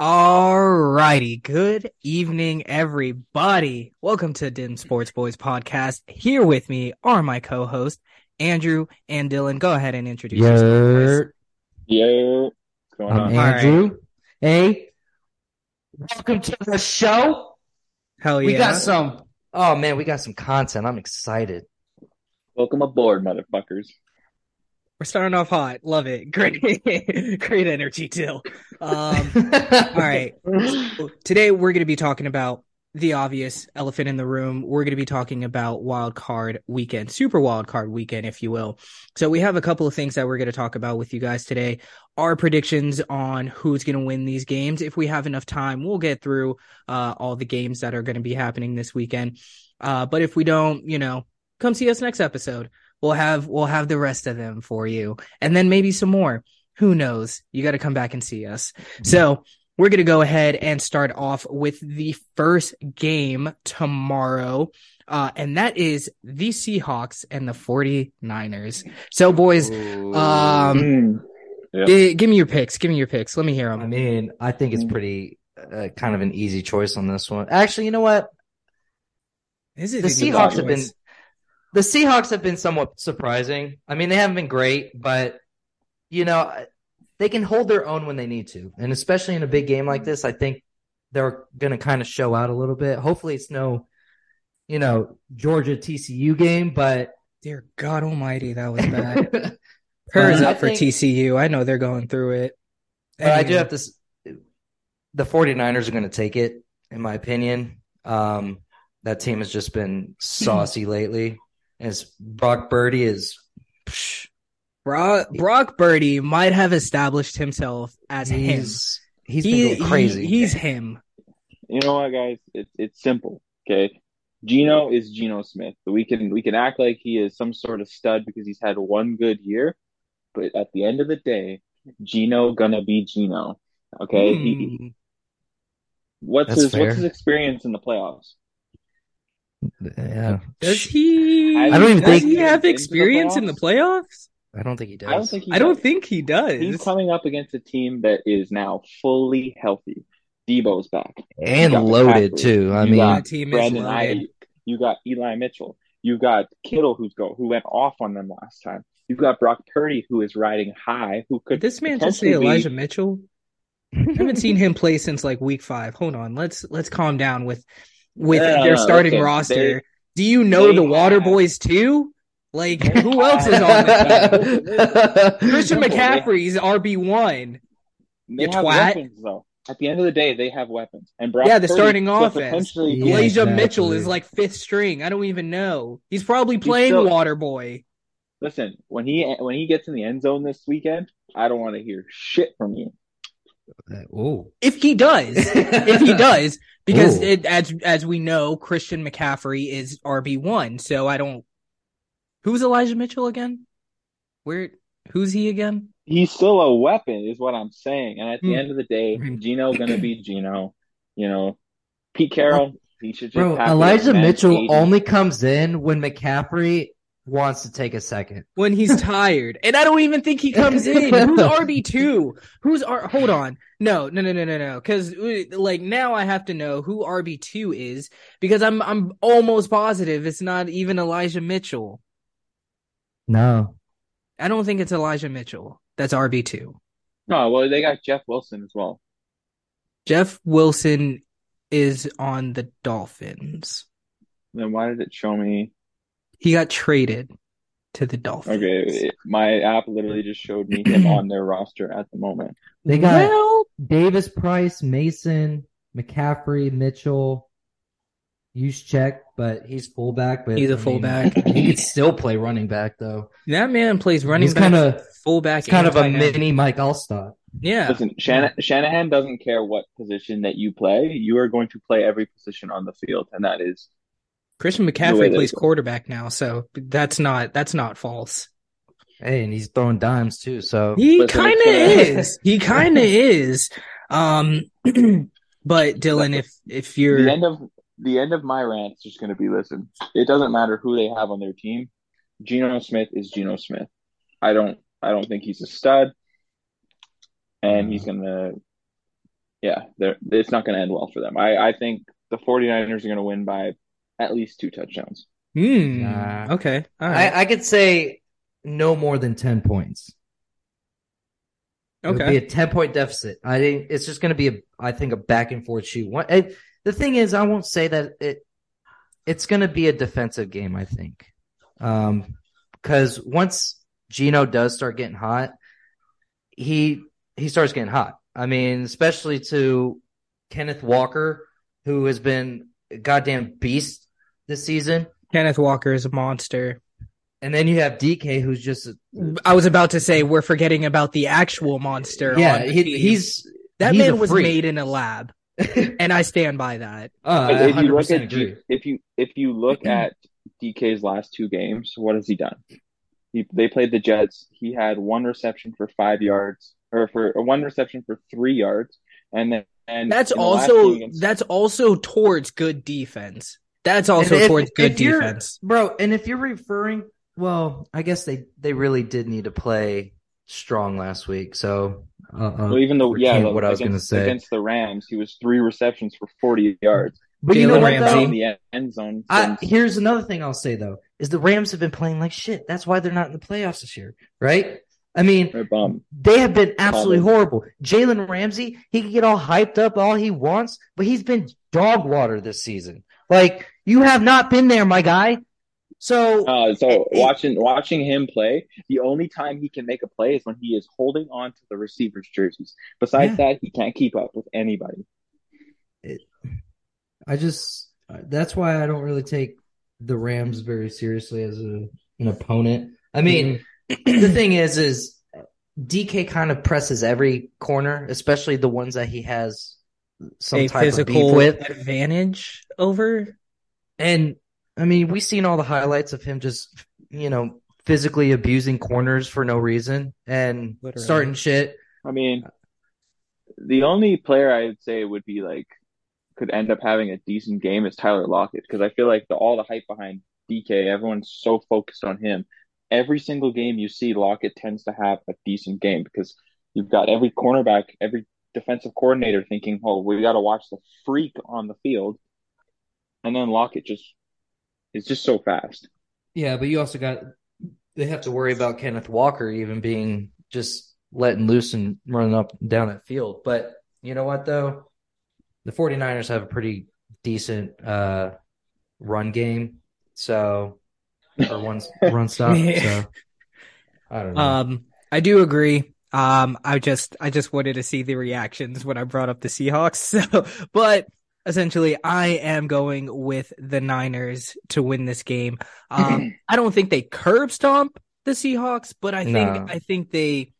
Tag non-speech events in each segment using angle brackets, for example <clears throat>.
Alrighty, good evening, everybody. Welcome to Dem Sportz Boyz podcast. Here with me are my co-hosts Andrew and Dylan. Go ahead and introduce yourself. Yeah, what's going I'm on? All Andrew. Hey, welcome to the show. Hell yeah! We got some. Oh man, we got some content. I'm excited. Welcome aboard, motherfuckers. We're starting off hot. Love it. <laughs> Great, great energy, Dill. Um, <laughs> all right. Today we're going to be talking about the obvious elephant in the room. We're going to be talking about wild card weekend, super wild card weekend, if you will. So we have a couple of things that we're going to talk about with you guys today. Our predictions on who's going to win these games. If we have enough time, we'll get through uh, all the games that are going to be happening this weekend. Uh, but if we don't, you know, come see us next episode. We'll have we'll have the rest of them for you, and then maybe some more. Who knows? You got to come back and see us. So we're going to go ahead and start off with the first game tomorrow. Uh, and that is the Seahawks and the 49ers. So boys, um, Mm. Yep. gi- give me your picks. Give me your picks. Let me hear them. I mean, I think it's pretty uh, kind of an easy choice on this one. Actually, you know what? Is it The Seahawks have been choice? The Seahawks have been somewhat surprising. I mean, they haven't been great, but you know, they can hold their own when they need to. And especially in a big game like this, I think they're going to kind of show out a little bit. Hopefully it's no, you know, Georgia TCU game, but Dear God Almighty, that was bad. <laughs> Prayers up for think- TCU. I know they're going through it. But I do have to. The 49ers are going to take it, in my opinion. Um, that team has just been <laughs> saucy lately. As Brock Purdy is, psh, Brock, Brock Purdy might have established himself as him. he's he's He- been going crazy. he- he's him. You know what, guys? It's it's simple. Okay, Geno is Geno Smith. We can we can act like he is some sort of stud because he's had one good year, but at the end of the day, Geno gonna be Geno. Okay, He- Hmm. what's That's his fair. what's his experience in the playoffs? Yeah, Does he? I don't even does think- he have Into the experience in the playoffs. I don't think he does. I don't think he I don't does. think he does. He's coming up against a team that is now fully healthy. Deebo's back. and loaded McCaffrey. too. I You mean, got That team Brandon. Aiyuk. You got Eli Mitchell. You got Kittle, who's go who went off on them last time. You've got Brock Purdy, who is riding high, who could this man just say potentially be- Elijah Mitchell? I haven't seen him play since like week five. Hold on, let's let's calm down with with No, no, their starting listen, roster. they- Do you know the Water have- Boys too? Like who else is on the team? Christian McCaffrey's RB one. They You twat. weapons though. At the end of the day, they have weapons. And Brock Yeah, the Purdy starting offense. potentially Yeah, Elijah exactly. Mitchell is like fifth string. I don't even know. He's probably playing still- Water Boy. Listen, when he when he gets in the end zone this weekend, I don't want to hear shit from you. Oh, If he does, if he <laughs> does, because it, as as we know, Christian McCaffrey is RB one. So I don't. Who's Elijah Mitchell again? Where? Who's he again? He's still a weapon, is what I'm saying. And at the Hmm. end of the day. Geno gonna be Geno. You know, Pete Carroll, he should just bro, Elijah Mitchell 80. only comes in when McCaffrey wants to take a second. When he's <laughs> tired, and I don't even think he comes in. <laughs> Who's RB two? Who's R? Hold on, no, no, no, no, no, no. Because uh, like now I have to know who RB two is because I'm I'm almost positive it's not even Elijah Mitchell. No, I don't think it's Elijah Mitchell. That's RB two. No, well, they got Jeff Wilson as well. Jeff Wilson is on the Dolphins. Then why did it show me? He got traded to the Dolphins. Okay, my app literally just showed me him on their roster at the moment. They got- well, Davis, Price, Mason, McCaffrey, Mitchell, Juszczyk, but he's fullback. But He's a I mean, fullback. he could still play running back though. that man plays running back. He's back, kinda- fullback, It's kind of a tight end. mini Mike Alstott. Yeah, Listen, Shan- Shanahan doesn't care what position that you play. You are going to play every position on the field, and that is Christian McCaffrey plays quarterback now, so that's not that's not false. Hey, and he's throwing dimes too. So He kind of is. He kind of <laughs> is. Um, <clears throat> but Dylan, if if you're the end of the end of my rant is just going to be listen. It doesn't matter who they have on their team. Geno Smith is Geno Smith. I don't I don't think he's a stud, and he's gonna yeah, it's not going to end well for them. I, I think the 49ers are going to win by at least two touchdowns. Hmm. Nah. Okay. All right. I, I could say no more than 10 points. Okay. It'll be a 10 point deficit. I think it's just going to be a, I think a back and forth shoot. One, it, the thing is, I won't say that it, it's going to be a defensive game. I think, um, because once Geno does start getting hot, he he starts getting hot. I mean, especially to Kenneth Walker, who has been a goddamn beast this season. Kenneth Walker is a monster. And then you have DK, who's just. I was about to say we're forgetting about the actual monster. Yeah, he, he's that he's man was made in a lab, <laughs> and I stand by that. Uh, if you look at agree. if you if you look <clears throat> at DK's last two games, what has he done? He, they played the Jets. He had one reception for five yards, or for one reception for three yards, and then and that's also against... that's also towards good defense. That's also if, towards good defense, bro. And if you're referring well, I guess they they really did need to play strong last week. So, uh, well, even though yeah, what I was going to say against the Rams, he was three receptions for forty yards. But Jalen you know what? Though? In the end zone. I, here's another thing I'll say though: is the Rams have been playing like shit. That's why they're not in the playoffs this year, right? I mean, they have been absolutely horrible. Jalen Ramsey, he can get all hyped up all he wants, but he's been dog water this season. Like you have not been there, my guy. So, uh, so it, watching watching him play, the only time he can make a play is when he is holding on to the receivers' jerseys. Besides yeah. that, he can't keep up with anybody. It, I just that's why I don't really take the Rams very seriously as a, an opponent. I mean, mm-hmm. the thing is, is DK kind of presses every corner, especially the ones that he has some a type physical of with advantage over. And I mean, we've seen all the highlights of him just, you know, physically abusing corners for no reason and Literally. starting shit. I mean, the only player I would say would be like could end up having a decent game is Tyler Lockett because I feel like the, all the hype behind DK, everyone's so focused on him. Every single game you see, Lockett tends to have a decent game because you've got every cornerback, every defensive coordinator thinking, "Oh, we got to watch the freak on the field," and then Lockett just is just so fast. Yeah, but you also got they have to worry about Kenneth Walker even being just letting loose and running up and down that field. But you know what though? The 49ers have a pretty decent uh, run game. So or one run stop. <laughs> So I don't know. Um I do agree. Um I just I just wanted to see the reactions when I brought up the Seahawks. <laughs> So but essentially I am going with the Niners to win this game. Um, <clears throat> I don't think they curb stomp the Seahawks, but I think no. I think they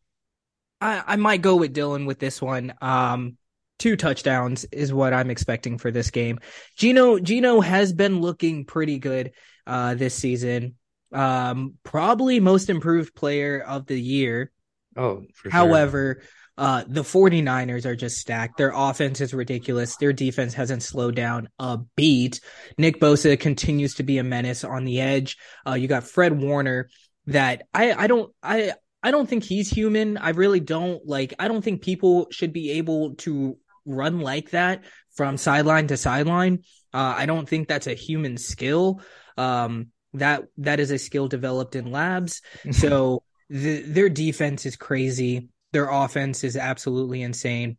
I, I might go with Dylan with this one. Um, two touchdowns is what I'm expecting for this game. Geno Geno has been looking pretty good uh, this season. Um, probably most improved player of the year. Oh, however, uh, the 49ers are just stacked. Their offense is ridiculous. Their defense hasn't slowed down a beat. Nick Bosa continues to be a menace on the edge. Uh, you got Fred Warner that I, I don't, I, I don't think he's human. I really don't like, I don't think people should be able to run like that from sideline to sideline. Uh, I don't think that's a human skill. Um, that, that is a skill developed in labs. <laughs> so the, their defense is crazy. Their offense is absolutely insane.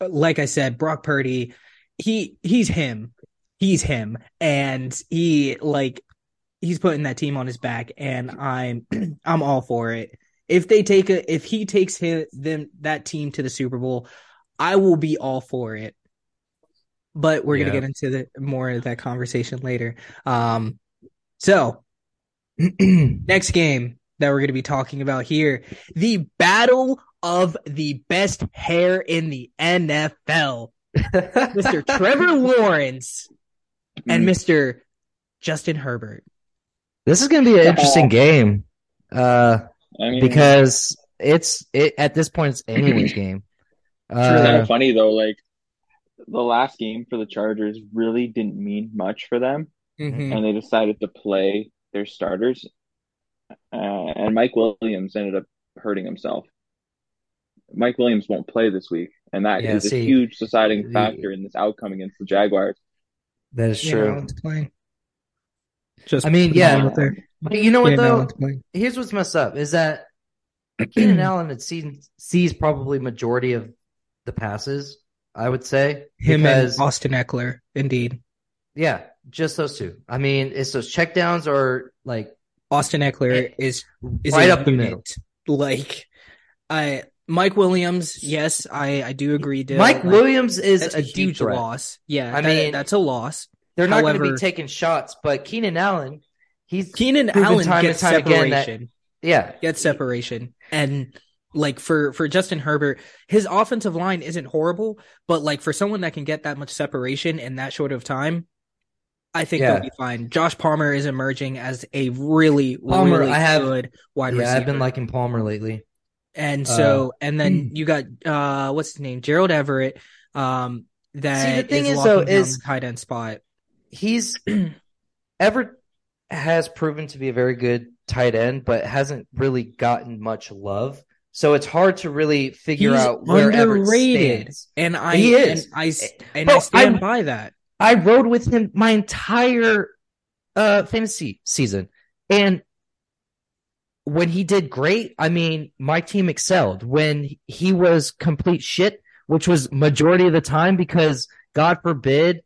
Like I said, Brock Purdy, he he's him. He's him. And he like he's putting that team on his back and I'm <clears throat> I'm all for it. If they take a if he takes him them that team to the Super Bowl, I will be all for it. But we're yeah. gonna get into the more of that conversation later. Um so <clears throat> next game that we're going to be talking about here the battle of the best hair in the NFL. <laughs> Mr. Trevor Lawrence and Mr. Mm. Justin Herbert. This is going to be an interesting game. Uh, I mean, because it's it at this point it's anyone's <clears throat> game. Uh, it's kind of funny though, like the last game for the Chargers really didn't mean much for them, mm-hmm. and they decided to play their starters, Uh, and Mike Williams ended up hurting himself. Mike Williams won't play this week. and that Yeah, is a huge deciding the- factor in this outcome against the Jaguars. That is true. Allen's playing. Just I mean, yeah, it out there. But you know what Keenan though? Here's what's messed up is that Keenan Allen had seen sees probably majority of the passes. I would say Him because and Austin Ekeler, indeed. yeah, just those two. I mean, it's those checkdowns are like Austin Ekeler Eh, is is right up the middle. Like, I Mike Williams, yes, I I do agree. Dill. Mike Like, Williams is a, a deep huge threat. loss. Yeah, I that- mean- that's a loss. They're not going to be taking shots, but Keenan Allen, he's Keenan Allen time gets time separation. again that- yeah, gets separation, and like for for Justin Herbert, his offensive line isn't horrible, but like for someone that can get that much separation in that short of time. I think Yeah. they'll be fine. Josh Palmer is emerging as a really, Palmer, really I have- good wide yeah. receiver. I've been liking Palmer lately. And so, Uh, and then you got uh, what's his name, Gerald Everett. Um, that thing is is, though, is- tight end spot. He's <clears throat> Everett has proven to be a very good tight end, but hasn't really gotten much love. So it's hard to really figure He's out where Everett underrated, stands. and I He is. and I s- and Bro, I stand I- by that. I rode with him my entire uh fantasy season. And when he did great, I mean, my team excelled. When he was complete shit, which was majority of the time because God forbid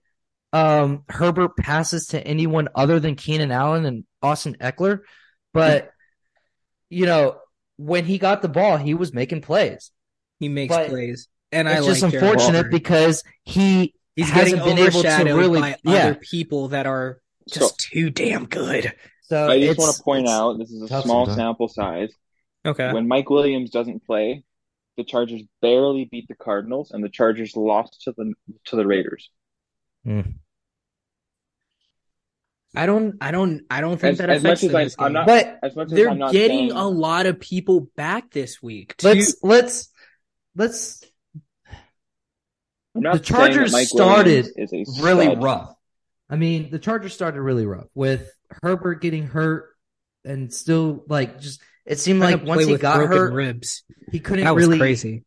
um Herbert passes to anyone other than Keenan Allen and Austin Ekeler, but you know, when he got the ball, he was making plays. He makes But plays, and I It's like just Jared unfortunate because he he's hasn't getting been able to overshadowed really- by yeah. other people that are So just too damn good. so I just want to point out this is a small sometimes. sample size. Okay, When Mike Williams doesn't play, the Chargers barely beat the Cardinals, and the Chargers lost to the to the Raiders. Hmm. I don't, I don't, I don't think As- that as affects much as them I- this I'm not- But As much as They're I'm not getting saying, a lot of people back this week. too. let's let's let's I'm not the saying that Chargers started is really stud. rough. I mean, the Chargers started really rough with Herbert getting hurt and still like just it seemed like once he got broken hurt, ribs. he couldn't That was really crazy.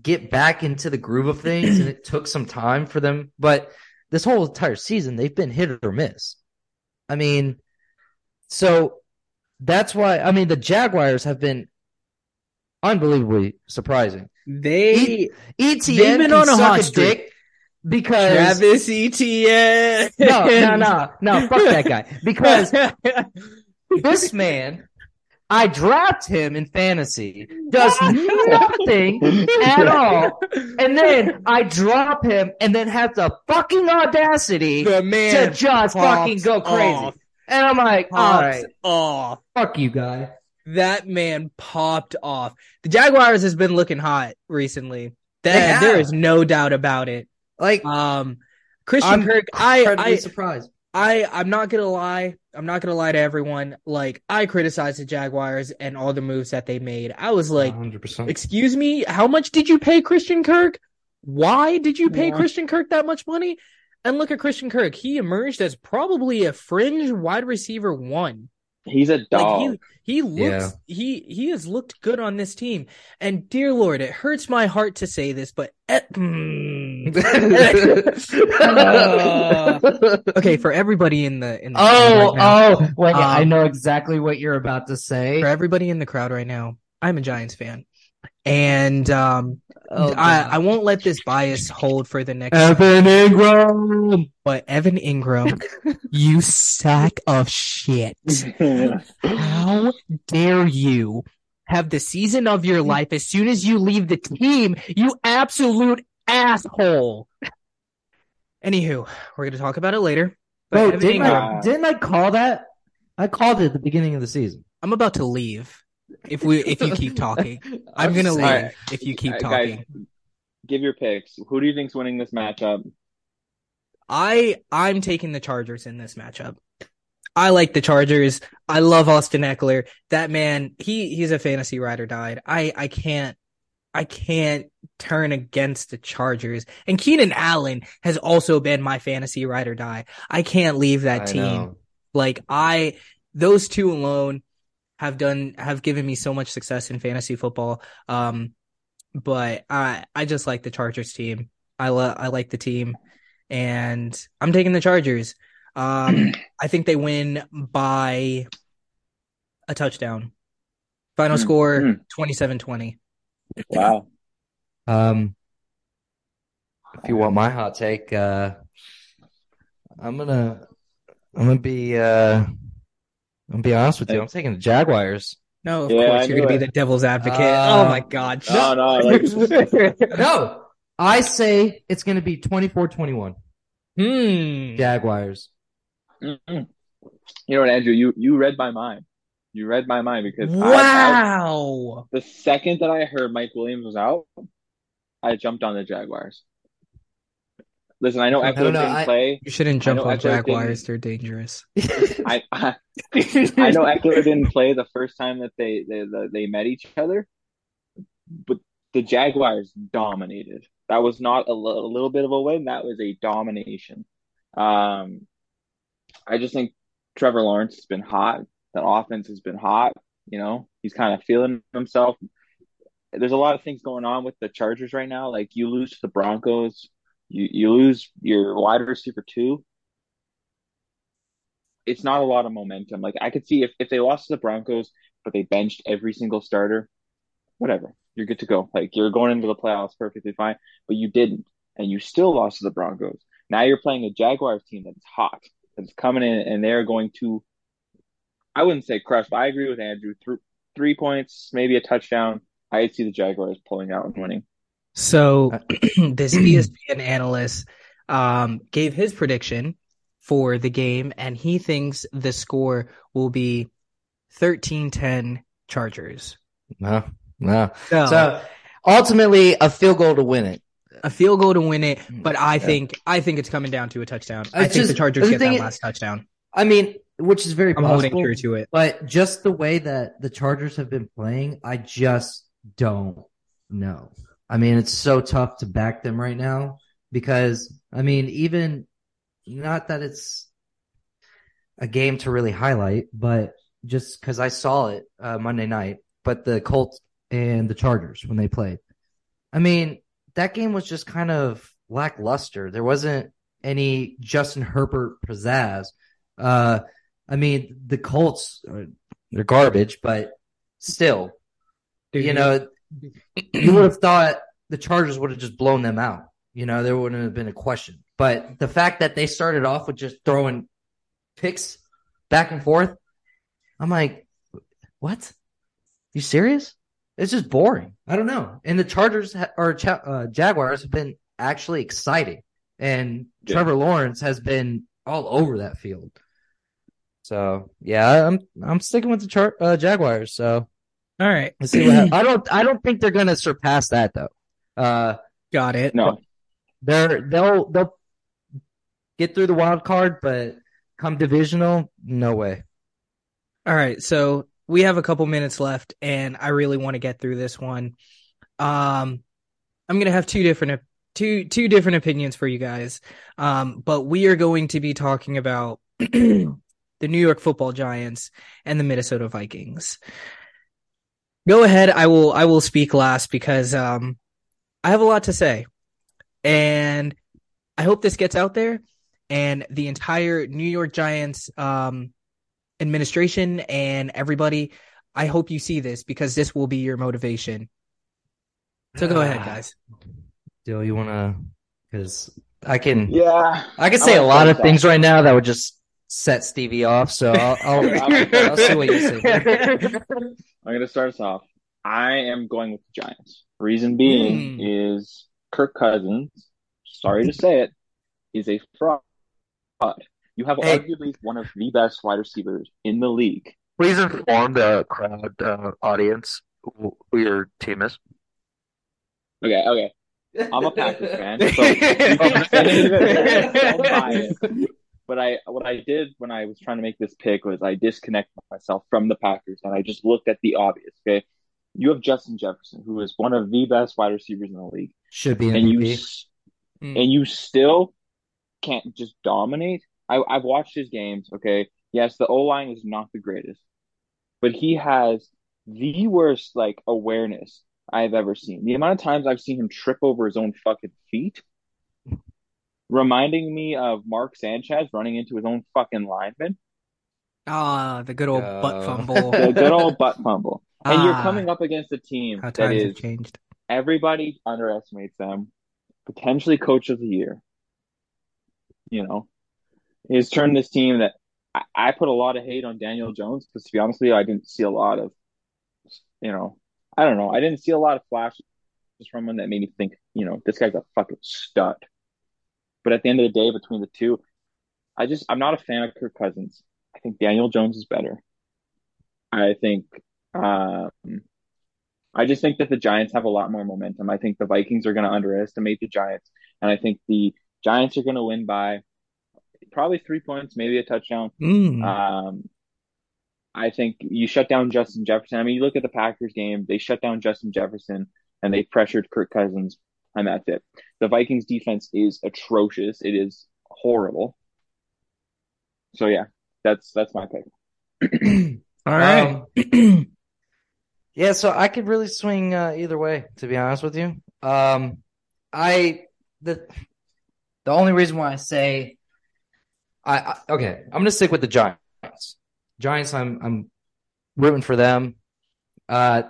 get back into the groove of things and it <clears throat> took some time for them. But this whole entire season, they've been hit or miss. I mean, so that's why, I mean, the Jaguars have been unbelievably surprising. They ETN They've been on a hot streak. dick because Travis Etienne. no, no, no, no, fuck that guy. <laughs> Because this man, I draft him in fantasy, does <laughs> nothing at all, and then I drop him, and then have the fucking audacity the to just fucking go crazy. off. And I'm like, all right, off. fuck you, guy. That man popped off. The Jaguars has been looking hot recently. That there no doubt about it. Like, Um, Christian I'm Kirk, I, I, surprised. I, I'm not gonna lie. I'm not gonna lie to everyone. Like, I criticized the Jaguars and all the moves that they made. I was like, 100%. excuse me, how much did you pay Christian Kirk? Why did you pay Yeah. Christian Kirk that much money? And look at Christian Kirk. He emerged as probably a fringe wide receiver one. He's a dog. Like he he looks he he has looked good on this team. And dear Lord, it hurts my heart to say this, but mm. Uh, <laughs> okay, for everybody in the in the oh, right now, oh, wait, I Um, know exactly what you're about to say. for everybody in the crowd right now, I'm a Giants fan. And um Oh, I, I won't let this bias hold for the next Evan Engram. but Evan Engram, you sack of shit. How dare you have the season of your life as soon as you leave the team, you absolute asshole. Anywho, we're gonna talk about it later. But Bro, didn't Engram, I, didn't I call that? I called it at the beginning of the season. I'm about to leave. If we if you keep <laughs> talking. I'm gonna leave saying. Alright. if you keep Uh, talking. Guys, give your picks. Who do you think's winning this matchup? I I'm taking the Chargers in this matchup. I like the Chargers. I love Austin Ekeler. That man, he he's a fantasy ride or died. I I can't I can't turn against the Chargers. And Keenan Allen has also been my fantasy ride or die. I can't leave that I team. know. Like I those two alone have done have given me so much success in fantasy football. Um but I I just like the Chargers team. I love I like the team, and I'm taking the Chargers. Um, <clears throat> I think they win by a touchdown. Final Hmm, score hmm. 27-20. Wow. Um, if you want my hot take, uh, I'm gonna, I'm gonna be, uh, I'm gonna be honest with you. I'm taking the Jaguars. No, of Yeah, I course you're gonna be the devil's advocate. Uh, oh my god. No, no, like <laughs> <laughs> No, I say it's gonna be 24-21. Hmm. Jaguars. Mm-mm. You know what, Andrew? You you read my mind. You read my mind because I, I, Wow. the second that I heard Mike Williams was out, I jumped on the Jaguars. Listen, I know I Ekeler don't know, didn't I- play. You shouldn't jump on Jaguars. They're dangerous. <laughs> I I, I know Ekeler didn't play the first time that they they they met each other, but the Jaguars dominated. That was not a, little bit of a win. That was a domination. Um, I just think Trevor Lawrence has been hot. The offense has been hot. You know, he's kind of feeling himself. There's a lot of things going on with the Chargers right now. Like you lose to the Broncos, you you lose your wide receiver too. It's not a lot of momentum. Like I could see if if they lost to the Broncos, but they benched every single starter, whatever, you're good to go. Like you're going into the playoffs perfectly fine. But you didn't, and you still lost to the Broncos. Now you're playing a Jaguars team that's hot, that's coming in, and they're going to. I wouldn't say crush, but I agree with Andrew. Th- three points, maybe a touchdown. I see the Jaguars pulling out and winning. So <clears throat> this <clears throat> E ESPN analyst um, gave his prediction for the game, and he thinks the score will be 13-10 Chargers. No, no. So, So ultimately, a field goal to win it. a field goal to win it, but I Yeah. think I think it's coming down to a touchdown. I It's think the Chargers get that last touchdown. I mean, which is very I'm possible. holding true to it. But just the way that the Chargers have been playing, I just don't know. I mean, it's so tough to back them right now because, I mean, even not that it's a game to really highlight, but just because I saw it uh, Monday night, but the Colts and the Chargers when they played. I mean, that game was just kind of lackluster. There wasn't any Justin Herbert pizzazz. Uh, I mean, the Colts are, they're garbage, but still, you know, you would have thought the Chargers would have just blown them out. You know, there wouldn't have been a question. But the fact that they started off with just throwing picks back and forth, I'm like, what? You serious? It's just boring. I don't know. And the Chargers ha- or Cha- uh, Jaguars have been actually exciting, and Yeah. Trevor Lawrence has been all over that field. So yeah, I'm I'm sticking with the Char- uh, Jaguars. So All right, let's see what happens. <clears throat> I don't I don't think they're gonna surpass that though. Uh, got it. No, they're they'll they'll get through the wild card, but come divisional, no way. All right, so we have a couple minutes left, and I really want to get through this one. Um, I'm gonna have two different two two different opinions for you guys. Um, but we are going to be talking about <clears throat> the New York Football Giants and the Minnesota Vikings. Go ahead, I will I will speak last because um I have a lot to say. And I hope this gets out there and the entire New York Giants um administration and everybody, I hope you see this because this will be your motivation. So go ahead, guys. Dill, you wanna? Because I can yeah. I can I say a lot of that. things right now that would just set Stevie off. So I'll I'll, I'll see what you say. <laughs> <laughs> I'm gonna start us off. I am going with the Giants. Reason being is Kirk Cousins. Sorry to say it, is a fraud. You have Hey. arguably one of the best wide receivers in the league. Please inform the crowd uh, audience who your team is. Okay, okay. I'm a Packers <laughs> fan, so you can say that I'm biased. But I, what I did when I was trying to make this pick was I disconnected myself from the Packers and I just looked at the obvious. Okay, you have Justin Jefferson, who is one of the best wide receivers in the league, Should be an and you Mm. and you still can't just dominate. I, I've watched his games. Okay, yes, the O line is not the greatest, but he has the worst like awareness I've ever seen. The amount of times I've seen him trip over his own fucking feet, reminding me of Mark Sanchez running into his own fucking lineman. Ah, the good old butt Oh. fumble. <laughs> The good old butt fumble. And you're Ah. coming up against a team How that times have changed. everybody underestimates them, potentially coach of the year. You know, he's turned this team that I, I put a lot of hate on Daniel Jones because to be honest with you, I didn't see a lot of, you know, I don't know, I didn't see a lot of flashes from him that made me think, you know, this guy's a fucking stud. But at the end of the day, between the two, I just I'm not a fan of Kirk Cousins. I think Daniel Jones is better. I think um I just think that the Giants have a lot more momentum. I think the Vikings are going to underestimate the Giants, and I think the Giants are going to win by probably three points, maybe a touchdown. Mm. Um, I think you shut down Justin Jefferson. I mean, you look at the Packers game; they shut down Justin Jefferson and they pressured Kirk Cousins, and that's it. The Vikings defense is atrocious. It is horrible. So yeah, that's that's my pick. <clears throat> All right. Um, <clears throat> Yeah, so I could really swing uh, either way, to be honest with you. Um, I the the only reason why I say I, I okay, I'm gonna stick with the Giants. Giants, I'm I'm rooting for them. Uh,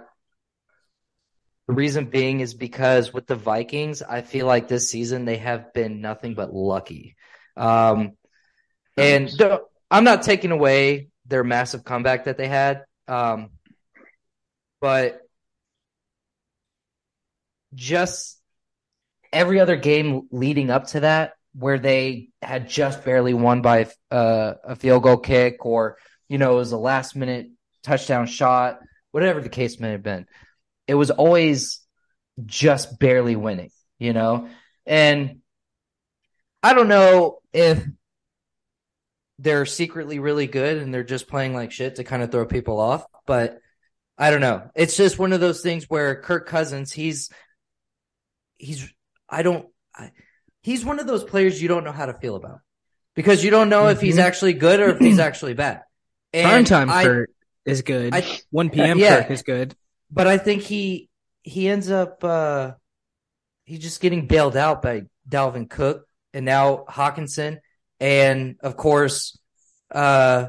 the reason being is because with the Vikings, I feel like this season they have been nothing but lucky. Um, and I'm not taking away their massive comeback that they had. Um, but just every other game leading up to that, where they had just barely won by uh, a field goal kick, or you know, it was a last minute touchdown shot, whatever the case may have been, it was always just barely winning, you know, and I don't know if they're secretly really good and they're just playing like shit to kind of throw people off, but I don't know. It's just one of those things where Kirk Cousins, he's he's I don't I, he's one of those players you don't know how to feel about because you don't know if he's Mhm. actually good or if he's actually bad. Prime And time I- Kurt is good. I- 1 p.m. yeah. Kirk is good. But I think he he ends up uh he's just getting bailed out by Dalvin Cook and now Hockenson and of course uh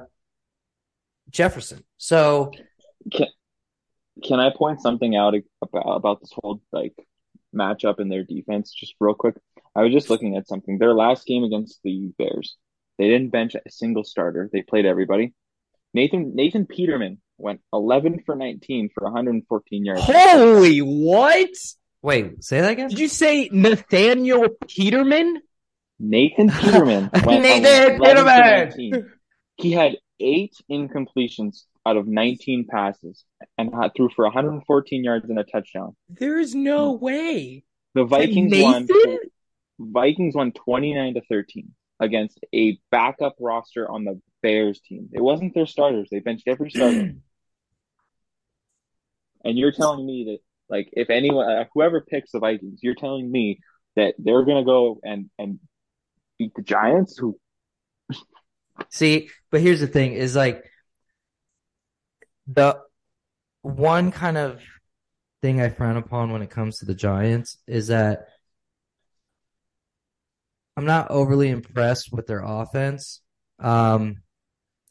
Jefferson. So Can can I point something out about about this whole like matchup in their defense just real quick? I was just looking at something. Their last game against the Bears, they didn't bench a single starter. They played everybody. Nathan Nathan Peterman went 11 for 19 for 114 yards. Holy what? wait, say that again? Did you say Nathaniel Peterman? Nathan <laughs> Peterman went Nathan 11 for Peterman! 19. He had eight incompletions out of 19 passes and had, threw for 114 yards and a touchdown. There is no hmm. way. The Vikings won. Vikings won 29 to 13 against a backup roster on the Bears team. It wasn't their starters. They benched every starter. <clears throat> and you're telling me that, like, if anyone, uh, whoever picks the Vikings, you're telling me that they're going to go and, and beat the Giants, who See, but here's the thing is like the one kind of thing I frown upon when it comes to the Giants is that I'm not overly impressed with their offense. Um,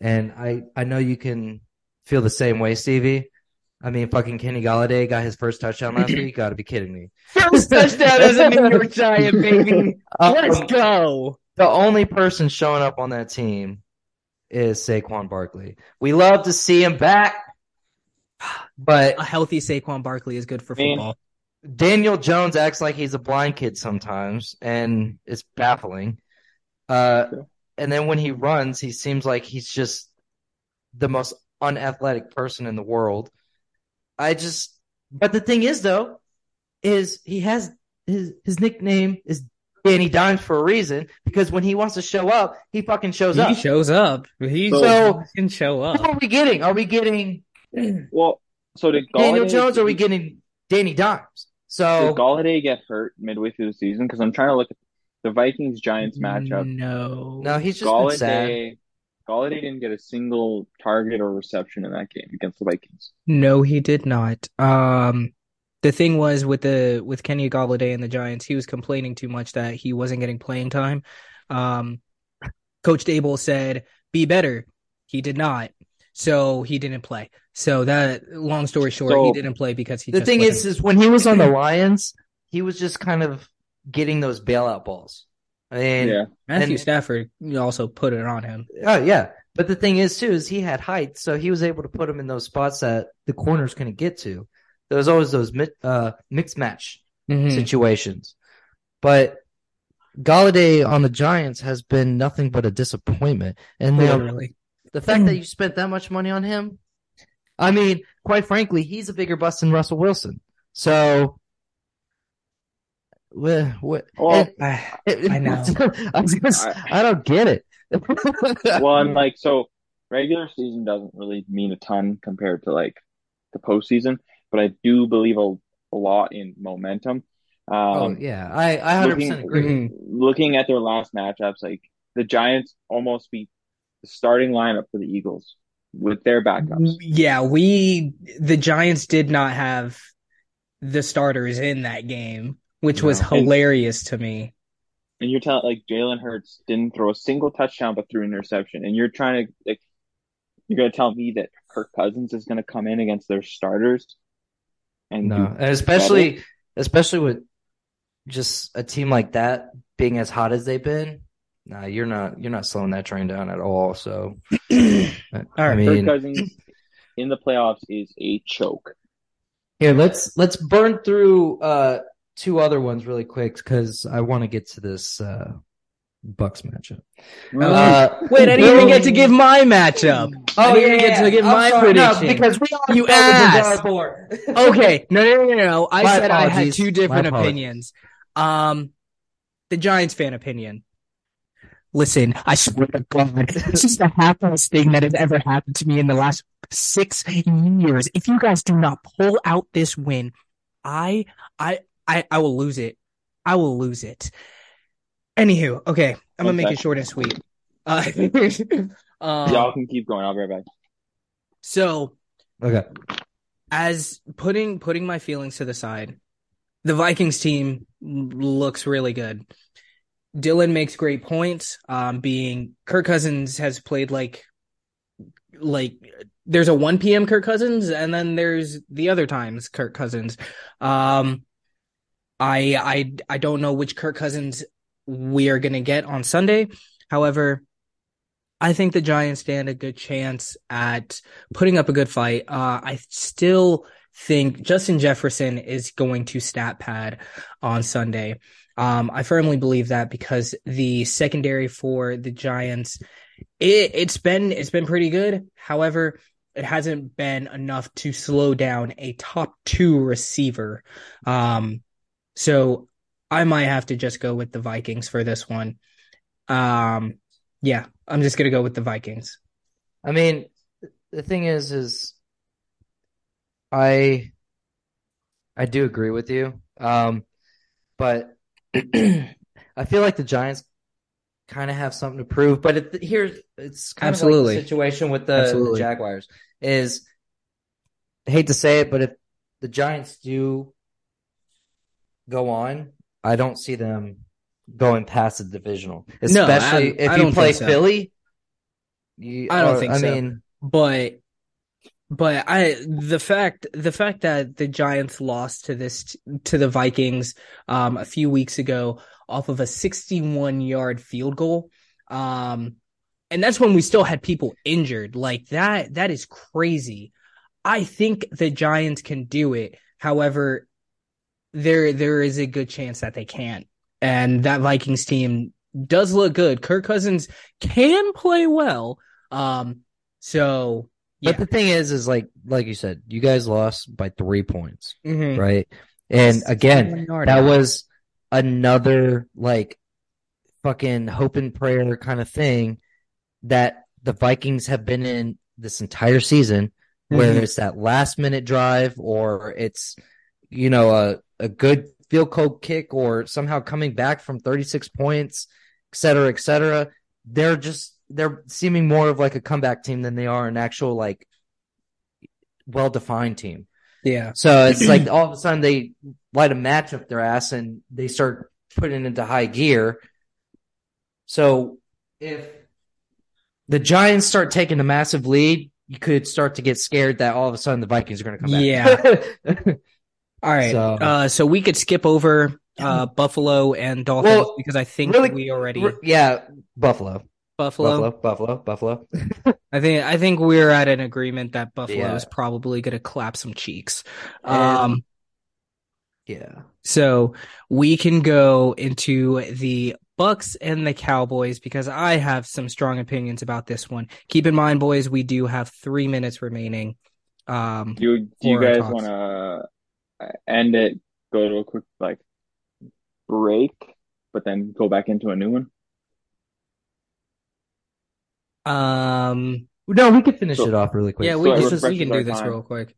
and I, I know you can feel the same way, Stevie. I mean, fucking Kenny Golladay got his first touchdown last week. You gotta be kidding me. <laughs> First touchdown as a New York Giant, baby. Let's Um, go. the only person showing up on that team is Saquon Barkley. We love to see him back, but A healthy Saquon Barkley is good for Man. football. Daniel Jones acts like he's a blind kid sometimes, and it's baffling. Uh, True. And then when he runs, he seems like he's just the most unathletic person in the world. I just, but the thing is, though, is he has his his nickname is Danny Dimes for a reason because when he wants to show up, he fucking shows He up. He shows up. He So- can show Who up. are we getting? Are we getting <clears throat> Well, so did Daniel Jones? Or are we getting Danny Dimes? Did So Golladay get hurt midway through the season? Because I'm trying to look at the Vikings Giants matchup. No. no, he's just been sad. Golladay, Golladay didn't get a single target or reception in that game against the Vikings. No, he did not. Um, the thing was with the with Kenny Golladay and the Giants, he was complaining too much that he wasn't getting playing time. Um, Coach Daboll said, "Be better." He did not, so he didn't play. So that, long story short, So- he didn't play because he. The just thing wasn't- is, is when he was on the Lions, he was just kind of getting those bailout balls. I mean, yeah. Matthew and- Stafford also put it on him. Oh yeah, but the thing is too is he had height, so he was able to put him in those spots that the corners couldn't get to. There was always those mi- uh, mixed match Mhm. situations, but Golladay on the Giants has been nothing but a disappointment. And the, Literally. the fact that <clears throat> you spent that much money on him, I mean, quite frankly, he's a bigger bust than Russell Wilson. So, wh- wh- Well, and- I, I know. <laughs> I, was gonna don't get it. <laughs> well, and like so, regular season doesn't really mean a ton compared to like the postseason, but I do believe a, a lot in momentum. Um, oh yeah, I I hundred percent looking- agree. Looking at their last matchups, like the Giants almost beat the starting lineup for the Eagles with their backups. Yeah, we the Giants did not have the starters in that game, which was No. hilarious to me. And you're telling like Jalen Hurts didn't throw a single touchdown but threw an interception, and you're trying to like you're gonna tell me that Kirk Cousins is gonna come in against their starters and No, and especially especially with just a team like that being as hot as they've been. Nah, you're not you're not slowing that train down at all. So, <clears throat> I right, mean, Kirk Cousins in the playoffs is a choke. here let's let's burn through uh two other ones really quick because I want to get to this uh Bucks matchup. Uh, Wait, I didn't even get to give my matchup. I didn't even get to give my prediction. because we all You know the asked. board. okay, no, no, no, no, no. I My said I had apologies. two different My apologies. opinions. Um, the Giants fan opinion. Listen, I swear to God, <laughs> this is the happiest thing that has ever happened to me in the last six years. If you guys do not pull out this win, I, I, I, I will lose it. I will lose it. Anywho, okay, I'm gonna make it short and sweet. Uh, <laughs> um, Y'all can keep going. I'll be right back. so Okay. as putting putting my feelings to the side, the Vikings team looks really good. Dylan makes great points. Um, being Kirk Cousins has played like like there's a 1 p.m. Kirk Cousins, and then there's the other times Kirk Cousins. Um, I I I don't know which Kirk Cousins we are gonna get on Sunday. However, I think the Giants stand a good chance at putting up a good fight. Uh, I still think Justin Jefferson is going to stat pad on Sunday. Um, I firmly believe that because the secondary for the Giants, it, it's been it's been pretty good. However, it hasn't been enough to slow down a top two receiver. Um, so I might have to just go with the Vikings for this one. Um, yeah, I'm just gonna go with the Vikings. I mean, the thing is, is I I do agree with you. Um, but <clears throat> I feel like the Giants kind of have something to prove. But it, here's it's kind of Absolutely. like the situation with the, the Jaguars is I hate to say it, but if the Giants do go on, I don't see them going past the divisional, No, I- especially I if you play so. Philly. You, I don't or- think I so. mean, but but I the fact the fact that the Giants lost to this to the Vikings um a few weeks ago off of a 61 yard field goal um and that's when we still had people injured like that that is crazy I think the Giants can do it however there there is a good chance that they can't and that Vikings team does look good Kirk Cousins can play well um so But the thing is, is like like you said, you guys lost by three points, Mhm. right? And again, that out. was another like fucking hope and prayer kind of thing that the Vikings have been in this entire season, where Mhm. it's that last minute drive or it's you know a a good field goal kick or somehow coming back from 36 points, et cetera, et cetera. They're just they're seeming more of like a comeback team than they are an actual like well defined team. Yeah. So it's like all of a sudden they light a match up their ass and they start putting into high gear. So if the Giants start taking a massive lead, you could start to get scared that all of a sudden the Vikings are going to come back. Yeah. <laughs> All right. So- uh, so we could skip over uh, Buffalo and Dolphins Well, because I think really- we already yeah, Buffalo. Buffalo. Buffalo, Buffalo, Buffalo. <laughs> I think I think we're at an agreement that Buffalo Yeah. is probably going to clap some cheeks. And- Um, Yeah. so we can go into the Bucks and the Cowboys because I have some strong opinions about this one. Keep in mind, boys, we do have three minutes remaining. Um, Do you, do you guys want to end it, go to a quick like break, but then go back into a new one? um, No, we could finish So- it off really quick. yeah, we So can just we can do this time. real quick.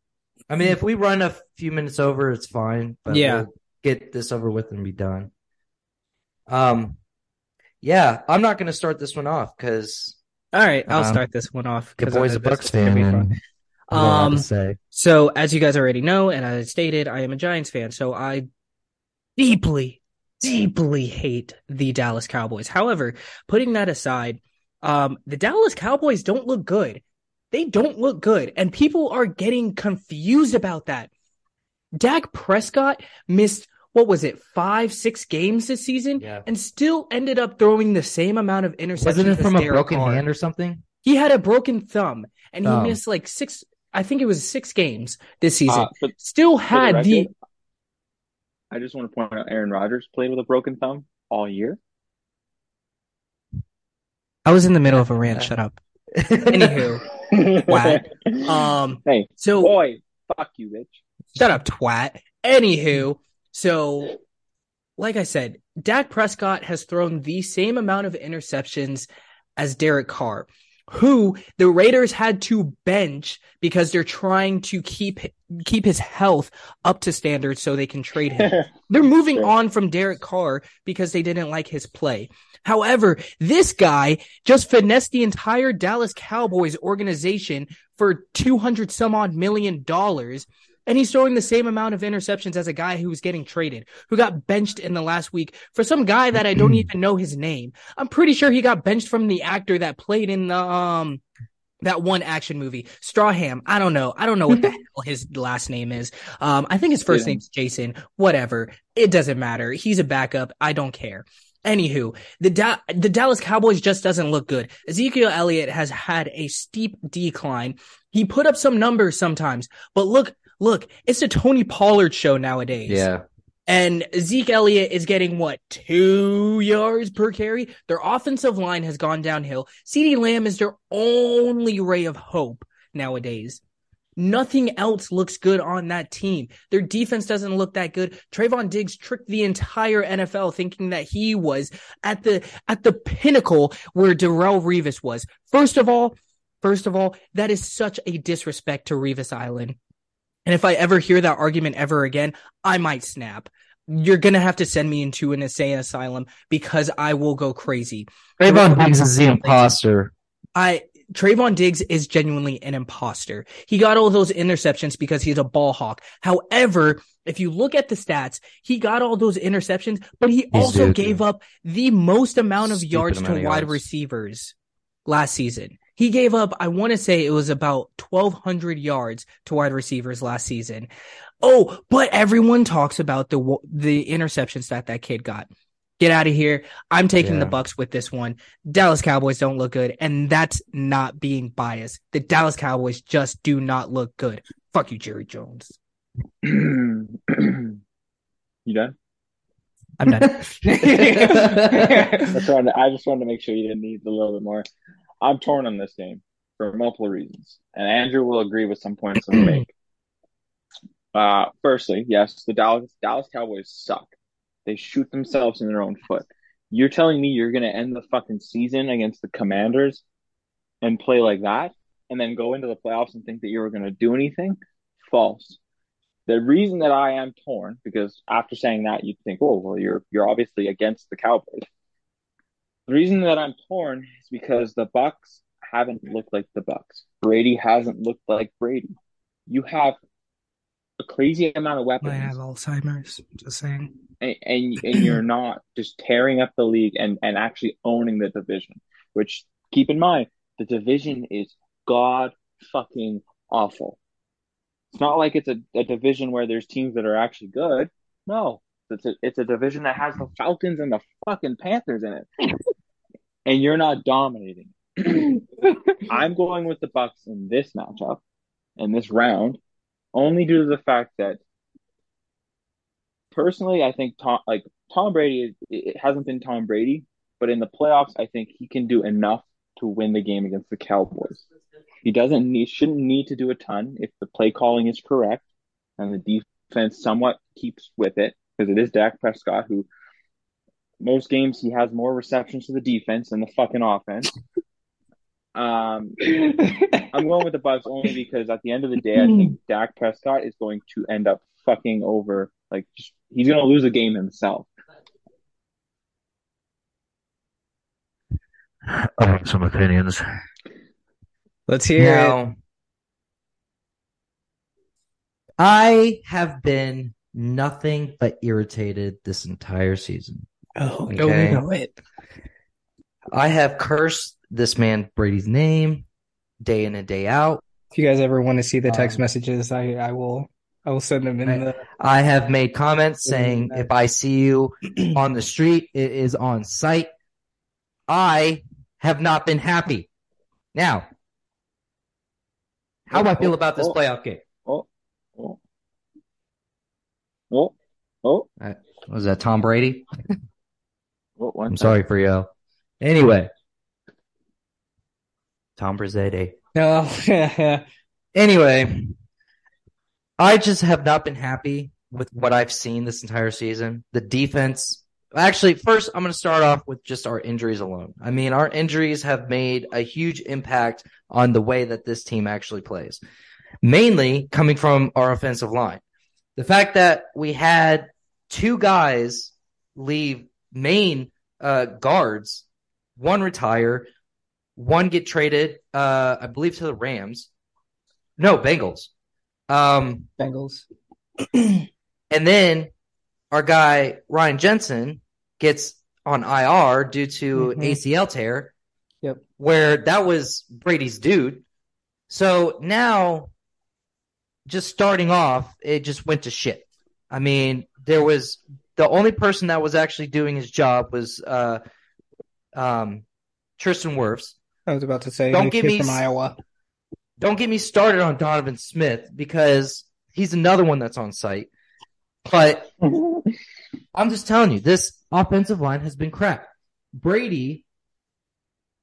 I mean, if we run a few minutes over, it's fine. But Yeah. we'll get this over with and be done. Um, yeah, I'm not going to start this one off because All right, I'll Um, start this one off the because I boy's a Bucks fan. Be fun. and I don't know what Um, say. So, as you guys already know, and as I stated, I am a Giants fan, so I deeply, deeply hate the Dallas Cowboys. However, putting that aside, um, the Dallas Cowboys don't look good. They don't look good, and people are getting confused about that. Dak Prescott missed what was it, five, six games this season, Yeah. and still ended up throwing the same amount of interceptions. Wasn't it from a broken Carr. hand or something? He had a broken thumb, and he Oh. missed like six. I think it was six games this season. Uh, for, Still for the had the, I just want to point out Aaron Rodgers played with a broken thumb all year. I was in the middle of a rant. Shut up. <laughs> Anywho, <laughs> Twat. Um. hey, So boy, fuck you, bitch. shut up, twat. Anywho, so like I said, Dak Prescott has thrown the same amount of interceptions as Derek Carr, who the Raiders had to bench because they're trying to keep keep his health up to standard so they can trade him. <laughs> They're moving on from Derek Carr because they didn't like his play. However, this guy just finessed the entire Dallas Cowboys organization for 200 some odd million dollars. And he's throwing the same amount of interceptions as a guy who was getting traded, who got benched in the last week for some guy that I don't even know his name. I'm pretty sure he got benched from the actor that played in the, um, that one action movie, Strawham. I don't know. I don't know what the <laughs> hell his last name is. Um, I think his first Yeah. name's Jason. Whatever. It doesn't matter. He's a backup. I don't care. Anywho, the da- the Dallas Cowboys just doesn't look good. Ezekiel Elliott has had a steep decline. He put up some numbers sometimes, but look, look, it's a Tony Pollard show nowadays. Yeah. And Zeke Elliott is getting what, two yards per carry? Their offensive line has gone downhill. CeeDee Lamb is their only ray of hope nowadays. Nothing else looks good on that team. Their defense doesn't look that good. Trevon Diggs tricked the entire NFL thinking that he was at the, at the pinnacle where Darrelle Revis was. First of all, first of all, that is such a disrespect to Revis Island. And if I ever hear that argument ever again, I might snap. You're gonna have to send me into an insane asylum because I will go crazy. Trevon Diggs is the imposter. I Trevon Diggs is genuinely an imposter. He got all those interceptions because he's a ball hawk. However, if you look at the stats, he got all those interceptions, but he also dookie. gave up the most amount of Stupid yards amount to of wide yards. receivers last season. He gave up, I want to say it was about 1200 yards to wide receivers last season. Oh, but everyone talks about the the interceptions that that kid got. Get out of here. I'm taking the Bucks with this one. Dallas Cowboys don't look good, and that's not being biased. The Dallas Cowboys just do not look good. Fuck you, Jerry Jones. <clears throat> you done? I'm done. <laughs> That's right. I just wanted to make sure you didn't need a little bit more. I'm torn on this game for multiple reasons, and Andrew will agree with some points I'm make. <clears throat> Uh, firstly, yes, the Dallas Dallas Cowboys suck. They shoot themselves in their own foot. You're telling me you're gonna end the fucking season against the Commanders and play like that, and then go into the playoffs and think that you were gonna do anything? False. The reason that I am torn, because after saying that, you'd think, oh, well, you're you're obviously against the Cowboys. The reason that I'm torn is because the Bucks haven't looked like the Bucks. Brady hasn't looked like Brady. You have a crazy amount of weapons. I have Alzheimer's. Just saying. and, and and you're not just tearing up the league and and actually owning the division. Which keep in mind, the division is god fucking awful. It's not like it's a, a division where there's teams that are actually good. No, it's a it's a division that has the Falcons and the fucking Panthers in it, and you're not dominating. <clears throat> I'm going with the Bucks in this matchup, in this round, only due to the fact that personally, I think Tom like Tom Brady it hasn't been Tom Brady, but in the playoffs, I think he can do enough to win the game against the Cowboys. He doesn't need shouldn't need to do a ton if the play calling is correct and the defense somewhat keeps with it because it is Dak Prescott who most games he has more receptions to the defense than the fucking offense. Um, I'm going with the Bucks only because at the end of the day, I think <laughs> Dak Prescott is going to end up fucking over. Like just, he's going to lose a game himself. I have some opinions. Let's hear it. I have been nothing but irritated this entire season. Oh, Okay. don't we know it? I have cursed this man Brady's name day in and day out. If you guys ever want to see the text Um, messages, I I will I will send them in I- the. I have made comments saying if I see you <clears throat> on the street, it is on site. I have not been happy. Now, how do I feel about this Oh, playoff game? Oh, oh, oh, oh, Was that Tom Brady? <laughs> oh one I'm second. sorry for you. Anyway, Tom Brady. No, oh. <laughs> Anyway, I just have not been happy with what I've seen this entire season. The defense. Actually, first, I'm going to start off with just our injuries alone. I mean, our injuries have made a huge impact on the way that this team actually plays, mainly coming from our offensive line. The fact that we had two guys leave main uh, guards, one retire, one get traded, uh, I believe, to the Rams. No, Bengals. Um, Bengals. <clears throat> and then our guy Ryan Jensen gets on IR due to Mhm. ACL tear. Yep. Where that was Brady's dude. So now, just starting off, it just went to shit. I mean, there was the only person that was actually doing his job was uh, um, Tristan Wirfs. I was about to say, Don't kid me from Iowa. Don't get me started on Donovan Smith because he's another one that's on site. But <laughs> I'm just telling you, this offensive line has been crap. Brady,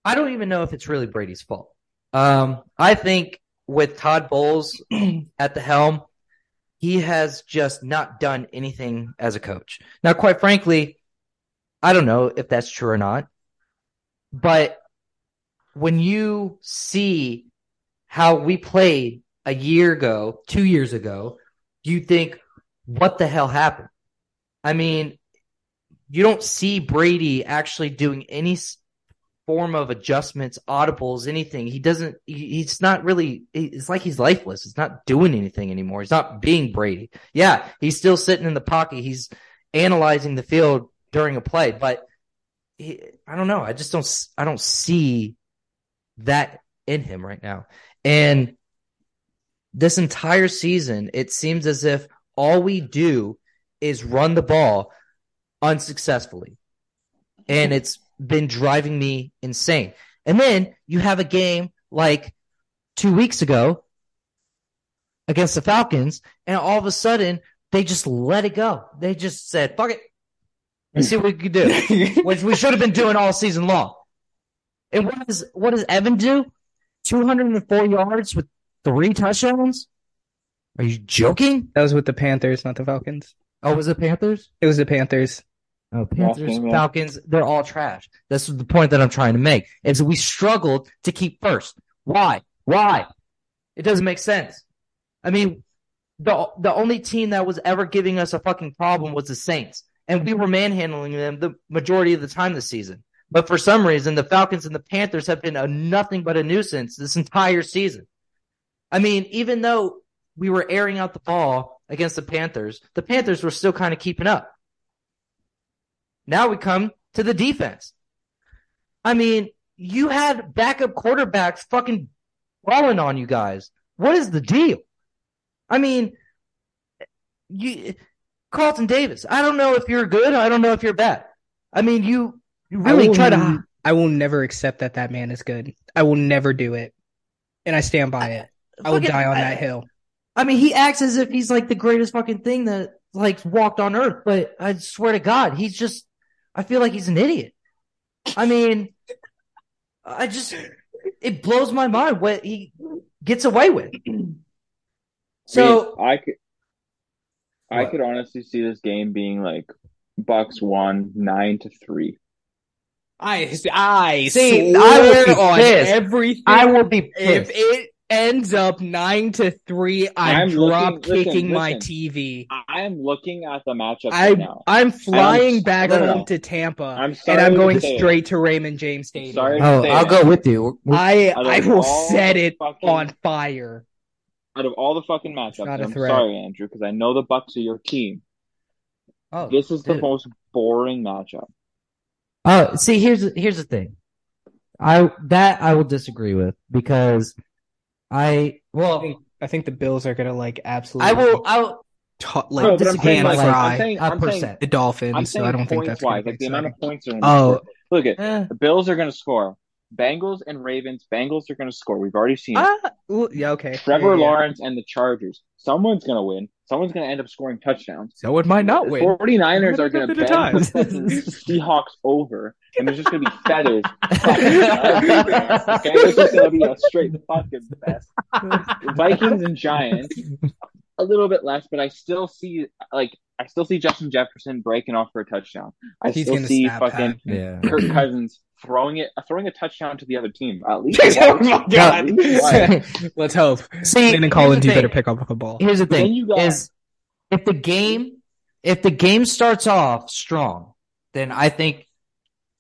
I don't even know if it's really Brady's fault. Um, I think with Todd Bowles <clears throat> at the helm, he has just not done anything as a coach. Now, quite frankly, I don't know if that's true or not, but when you see how we played a year ago, two years ago, you think, what the hell happened? I mean, you don't see Brady actually doing any form of adjustments, audibles, anything. He doesn't, he, he's not really, it's like he's lifeless. He's not doing anything anymore. He's not being Brady. Yeah, he's still sitting in the pocket. He's analyzing the field during a play, but he, I don't know. I just don't, I don't see that in him right now. And this entire season, it seems as if all we do is run the ball unsuccessfully. And it's been driving me insane. And then you have a game like two weeks ago against the Falcons, and all of a sudden they just let it go. They just said, fuck it. Let's see what we can do <laughs> which we should have been doing all season long. And what does what does Evan do? Two hundred and four yards with three touchdowns? Are you joking? That was with the Panthers, not the Falcons. Oh, was it Panthers? It was the Panthers. Oh, Panthers, yeah. Falcons, they're all trash. That's the point that I'm trying to make. Is we struggled to keep first. Why? Why? It doesn't make sense. I mean, the the only team that was ever giving us a fucking problem was the Saints, and we were manhandling them the majority of the time this season. But for some reason, the Falcons and the Panthers have been a nothing but a nuisance this entire season. I mean, even though we were airing out the ball against the Panthers, the Panthers were still kind of keeping up. Now we come to the defense. I mean, you had backup quarterbacks fucking falling on you guys. What is the deal? I mean, you Carlton Davis. I don't know if you're good. I don't know if you're bad. I mean, you you really I will, try to. I will never accept that that man is good. I will never do it, and I stand by it. I will die on I- that hill. I mean, he acts as if he's like the greatest fucking thing that like walked on earth, but I swear to God, he's just, I feel like he's an idiot. I mean, I just, it blows my mind what he gets away with. <clears throat> So, I, mean, I could, I What? could honestly see this game being like Bucks won nine to three. I I See, swear I will be on pissed. everything. I will be if it ends up nine to three, I'm, I'm drop looking- listen, kicking my listen. TV. I am looking at the matchup I right now. I'm flying I'm- back no, no, home no. to Tampa, I'm and I'm to going it. straight to Raymond James Stadium. Sorry oh, I'll it. go with you. I Out of I will set it fucking- on fire. Out of all the fucking matchups, not a I'm sorry, Andrew, because I know the Bucks are your team. Oh, This is the most boring matchup. Oh, see, here's here's the thing. I that I will disagree with because I I well think, I think the Bills are gonna like absolutely. I will I will ta- like but I'm this saying, hand like, like, fry I'm saying, a I'm saying, percent. the Dolphins. I'm so I don't think that's gonna wise, like the amount of points are. Gonna Oh. score. Look at Eh. the Bills are going to score. Bengals and Ravens. Bengals are going to score. We've already seen it. Ah, ooh, yeah, okay. Trevor Yeah, yeah. Lawrence and the Chargers. Someone's going to win. Someone's going to end up scoring touchdowns. So it might not The win. 49ers are going to bend the times? fucking Seahawks over, and there's just going to be <laughs> feathers. <laughs> okay, it's just going to be a straight fucking mess. <laughs> Vikings and Giants, a little bit less, but I still see like I still see Justin Jefferson breaking off for a touchdown. I He's still see fucking yeah. Kirk Cousins throwing it, throwing a touchdown to the other team. At least <laughs> oh my At <laughs> god! <laughs> Let's hope. See, Landon here's Collins, the you better pick up the ball. Here's the thing: you got- is if the game if the game starts off strong, then I think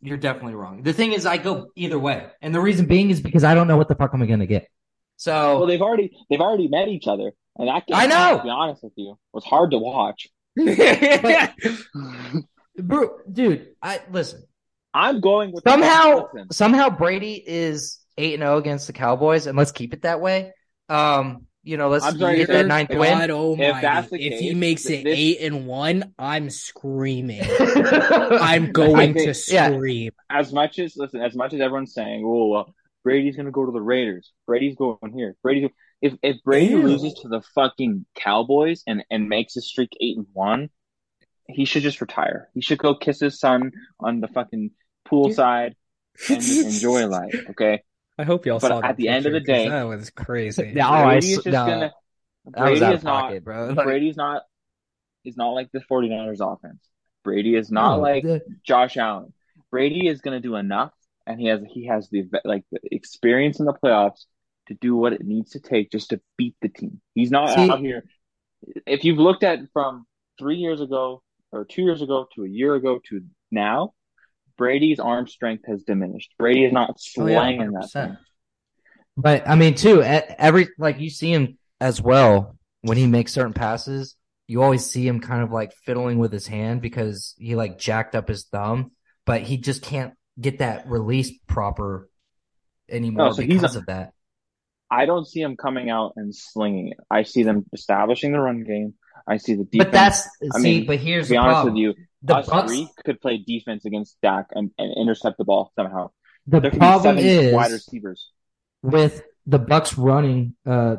you're definitely wrong. The thing is, I go either way, and the reason being is because I don't know what the fuck am I going to get. So Well, they've already they've already met each other, and that game, I know. To be honest with you, was hard to watch. <laughs> Bro, dude, I listen. I'm going with Somehow, somehow Brady is eight and zero against the Cowboys, and let's keep it that way. Um, you know, let's sorry get that ninth God win. almighty. that's the if he makes it this- eight and one, I'm screaming. <laughs> I'm going think- to yeah. scream. as much as listen, as much as everyone's saying, "Oh well, Brady's going to go to the Raiders. Brady's going here. Brady's." If if Brady Ew. loses to the fucking Cowboys and and makes his streak eight and one, he should just retire. He should go kiss his son on the fucking poolside and <laughs> enjoy life. Okay. I hope y'all But saw that at the end of the day- that was crazy. Yeah, oh, I Brady is just no, gonna. That was Brady is of not. pocket, bro. <laughs> Like, Brady's not. Is not like the 49ers offense. Brady is not no, like the- Josh Allen. Brady is going to do enough, and he has he has the like the experience in the playoffs to do what it needs to take just to beat the team. He's not See- out here. If you've looked at from three years ago or two years ago to a year ago to now, Brady's arm strength has diminished. Brady is not Oh, yeah, slanging that thing. But I mean, too, every like you see him as well when he makes certain passes. You always see him kind of like fiddling with his hand because he like jacked up his thumb, but he just can't get that release proper oh, anymore Oh, so he's because a- of that. I don't see them coming out and slinging it. I see them establishing the run game. I see the defense. But that's I see. mean, but here's to be the honest problem. with you, the us Bucks. three could play defense against Dak and, and intercept the ball somehow. The There problem seven wide is receivers. with the Bucks running, uh,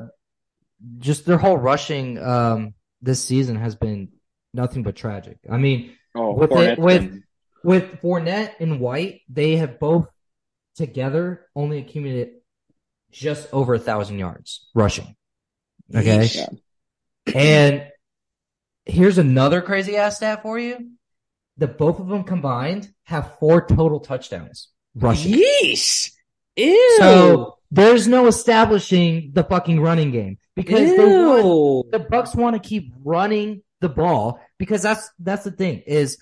just their whole rushing um this season has been nothing but tragic. I mean, Oh, With it- with- been- with Fournette and White, they have both together only accumulated just over a thousand yards rushing. Okay. yeah. And here's another crazy ass stat for you. The both of them combined have four total touchdowns rushing. Yeesh. Ew. So there's no establishing the fucking running game because they want, the Bucks want to keep running the ball because that's that's the thing is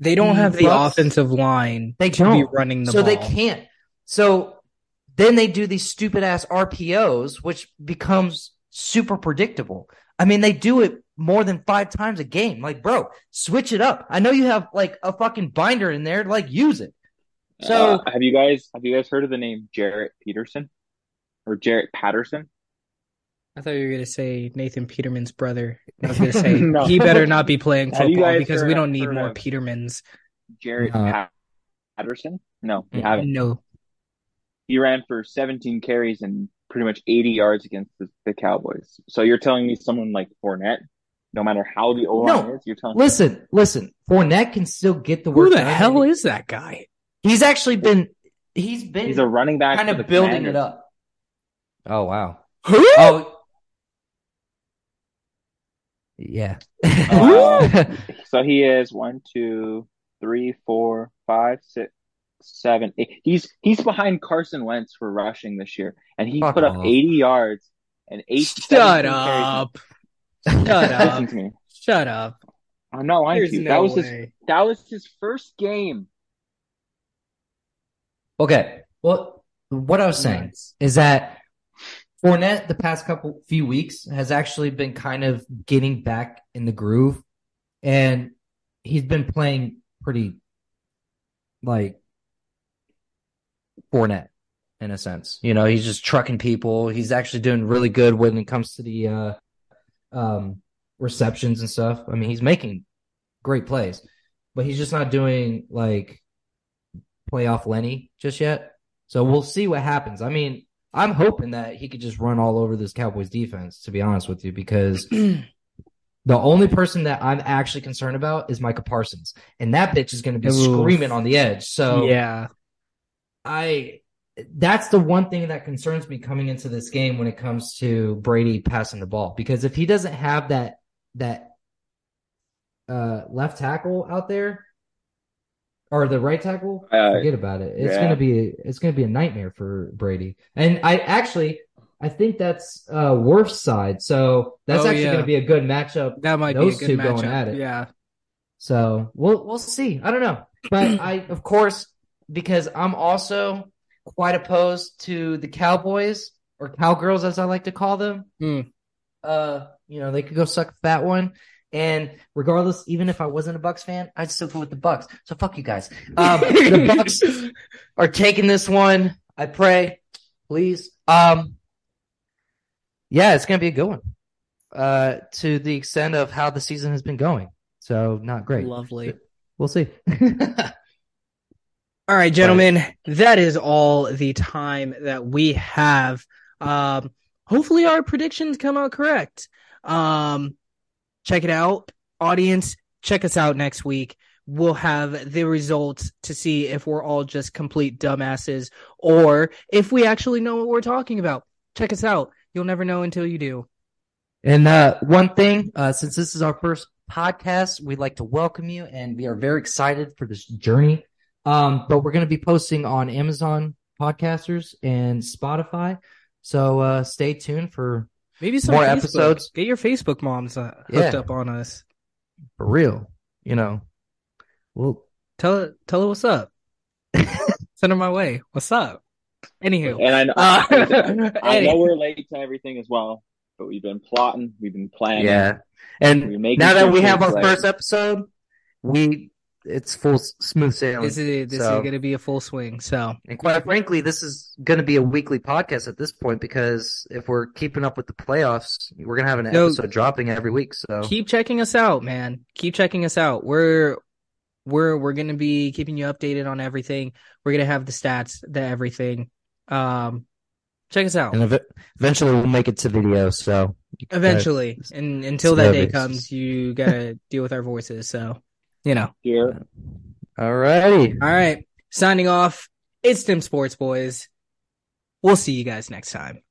They don't the have the Bucks- offensive line They to be don't. running the ball. so ball. they can't. So then they do these stupid ass RPOs, which becomes super predictable. I mean, they do it more than five times a game. Like, bro, switch it up. I know you have like a fucking binder in there. Like, use it. So Uh, have you guys have you guys heard of the name Jaret Peterson or Jaret Patterson? I thought you were gonna say Nathan Peterman's brother. I was <laughs> gonna say No. he better not be playing football because we don't need more Petermans. Jaret No. Patterson? No, you haven't. No. He ran for 17 carries and pretty much 80 yards against the, the Cowboys. So you're telling me someone like Fournette, no matter how the O line No. is, you're telling listen, listen. Fournette can still get the work. Who the hell is that guy? He's actually been. He's been he's a running back kind of building Commanders. it up. Oh wow. Who? Oh. Yeah. Uh, <laughs> so he is one, two, three, four, five, six, seven, eight. He's he's behind Carson Wentz for rushing this year, and he Fuck put up off. 80 yards and eight. Shut 17 carries. up. <laughs> Shut Listen up. to me. Shut up. I'm not lying There's to you. no that was his that was his first game. okay. Well, what I was saying Nice. is that Fournette the past couple few weeks has actually been kind of getting back in the groove, and he's been playing pretty like Fournette in a sense. You know, he's just trucking people. He's actually doing really good when it comes to the uh, um, receptions and stuff. I mean, he's making great plays, but he's just not doing like playoff Lenny just yet. So we'll see what happens. I mean, I'm hoping that he could just run all over this Cowboys defense, to be honest with you, because <clears throat> the only person that I'm actually concerned about is Micah Parsons. And that bitch is going to be Oof. screaming on the edge. So yeah. I that's the one thing that concerns me coming into this game when it comes to Brady passing the ball. Because if he doesn't have that that uh left tackle out there or the right tackle, Uh, forget about it. It's yeah. gonna be it's gonna be a nightmare for Brady. And I actually I think that's uh Wirfs' side. So that's Oh, actually yeah. gonna be a good matchup That might Those be a good two going at it. Yeah. so we'll we'll see. I don't know, but <clears throat> I of course because I'm also quite opposed to the Cowboys or Cowgirls as I like to call them. Hmm. Uh, you know they could go suck a fat one, and regardless, even if I wasn't a Bucks fan, I'd still go with the Bucks. So fuck you guys. Um, the <laughs> Bucks are taking this one. I pray, please. Um, yeah, it's gonna be a good one. Uh, to the extent of how the season has been going. So not great. Lovely. We'll see. <laughs> All right, gentlemen, that is all the time that we have. Um, hopefully our predictions come out correct. Um, check it out, audience. Check us out next week. We'll have the results to see if we're all just complete dumbasses or if we actually know what we're talking about. Check us out. You'll never know until you do. And uh, one thing, uh, since this is our first podcast, we'd like to welcome you, and we are very excited for this journey. Um, but we're going to be posting on Amazon Podcasters and Spotify, so uh, stay tuned for Maybe some More Facebook. episodes. Get your Facebook moms uh, hooked Yeah. up on us. for real. You know, we'll Tell her, tell her what's up. <laughs> Send her my way. What's up? Anywho, And I know, <laughs> Uh, I know we're late to everything as well, but we've been plotting, we've been planning. yeah. We're And now that we have our right. first episode, we it's full smooth sailing. this is this So- is going to be a full swing. So And quite frankly, this is going to be a weekly podcast at this point because if we're keeping up with the playoffs, we're going to have an No. episode dropping every week. So keep checking us out, man. Keep checking us out. We're we're we're going to be keeping you updated on everything. We're going to have the stats, the everything. Um, check us out and ev- eventually we'll make it to video. So you can- eventually. And until that day Service. comes, you got to deal with our voices. So you know. Here. All righty. All right. Signing off. It's Dem Sportz Boyz. We'll see you guys next time.